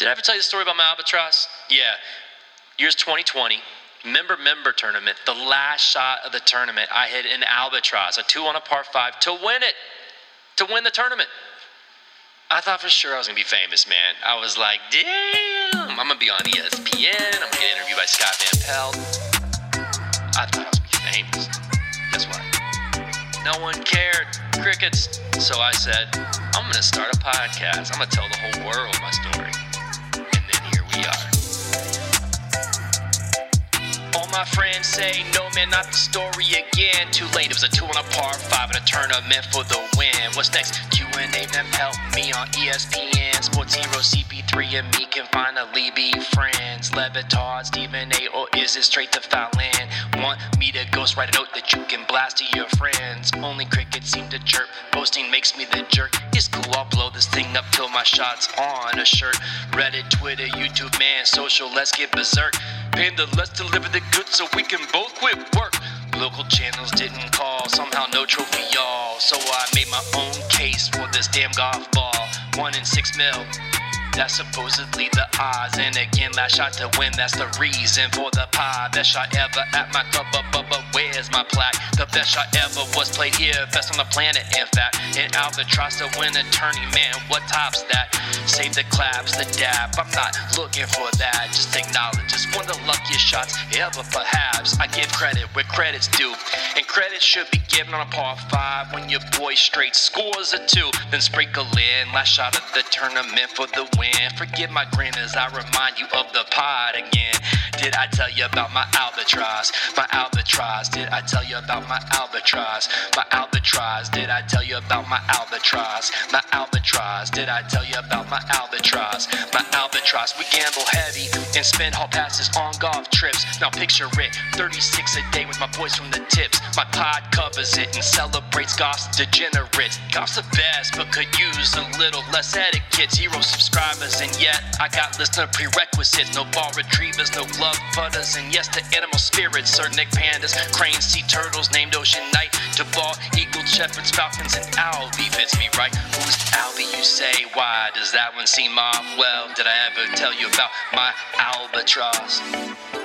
Did I ever tell you the story about my albatross? Yeah. Year's 2020. Member member tournament. The last shot of the tournament, I hit an albatross, a two on a par five, to win it. To win the tournament. I thought for sure I was gonna be famous, man. I was like, damn, I'm gonna be on ESPN. I'm gonna get interviewed by Scott Van Pelt. I thought I was gonna be famous. Guess what? No one cared. Crickets. So I said, I'm gonna start a podcast. I'm gonna tell the whole world my story. My friends say, no man, not the story again. Too late, it was a two on a par five and a tournament for the win. What's next? Q&A Van Pelt me on ESPN. Sports Hero CP3 and me can finally be friends. Lebatard, Stephen A, or is it straight to Fallon? Want me to ghost write a note that you can blast to your friends? Only crickets seem to chirp. Posting makes me the jerk. It's cool, I'll blow this thing up till my shot's on a shirt. Reddit, Twitter, YouTube, man, social, let's get berserk. Panda, let's deliver the goods so we can both quit work. Local channels didn't call, somehow no trophy, y'all. So I made my own case for this damn golf ball. One in six mil. That's supposedly the odds. And again, last shot to win, that's the reason for the pie. Best shot ever at my club, but, but, but where's my plaque? The best shot ever was played here, best on the planet, in fact. In Albatross to win a tourney, man, what tops that? Save the claps, the dab, I'm not looking for that. Just acknowledge luckiest shots ever, perhaps. I give credit where credit's due. And credit should be given on a par five when your boy straight scores a two. Then sprinkle in last shot of the tournament for the win. Forgive my grin as I remind you of the pot again. Did I tell you about my albatross? My albatross. Did I tell you about my albatross? My albatross. Did I tell you about my albatross? My albatross. Did I tell you about my albatross? My albatross. We gamble heavy and spend hall passes on golf trips. Now picture it 36 a day with my boys from the tips. My pod covers it and celebrates golf's degenerates. Golf's the best, but could use a little less etiquette. Zero subscribers, and yet I got listener prerequisites. No ball retrievers, no futters, and yes to animal spirits. Sir Nick pandas, cranes, sea turtles, named Ocean Knight. To ball, eagle, shepherds, falcons, and Albie fits me right. Who's Albie, you say? Why does that one seem off? Well, did I ever tell you about my albatross?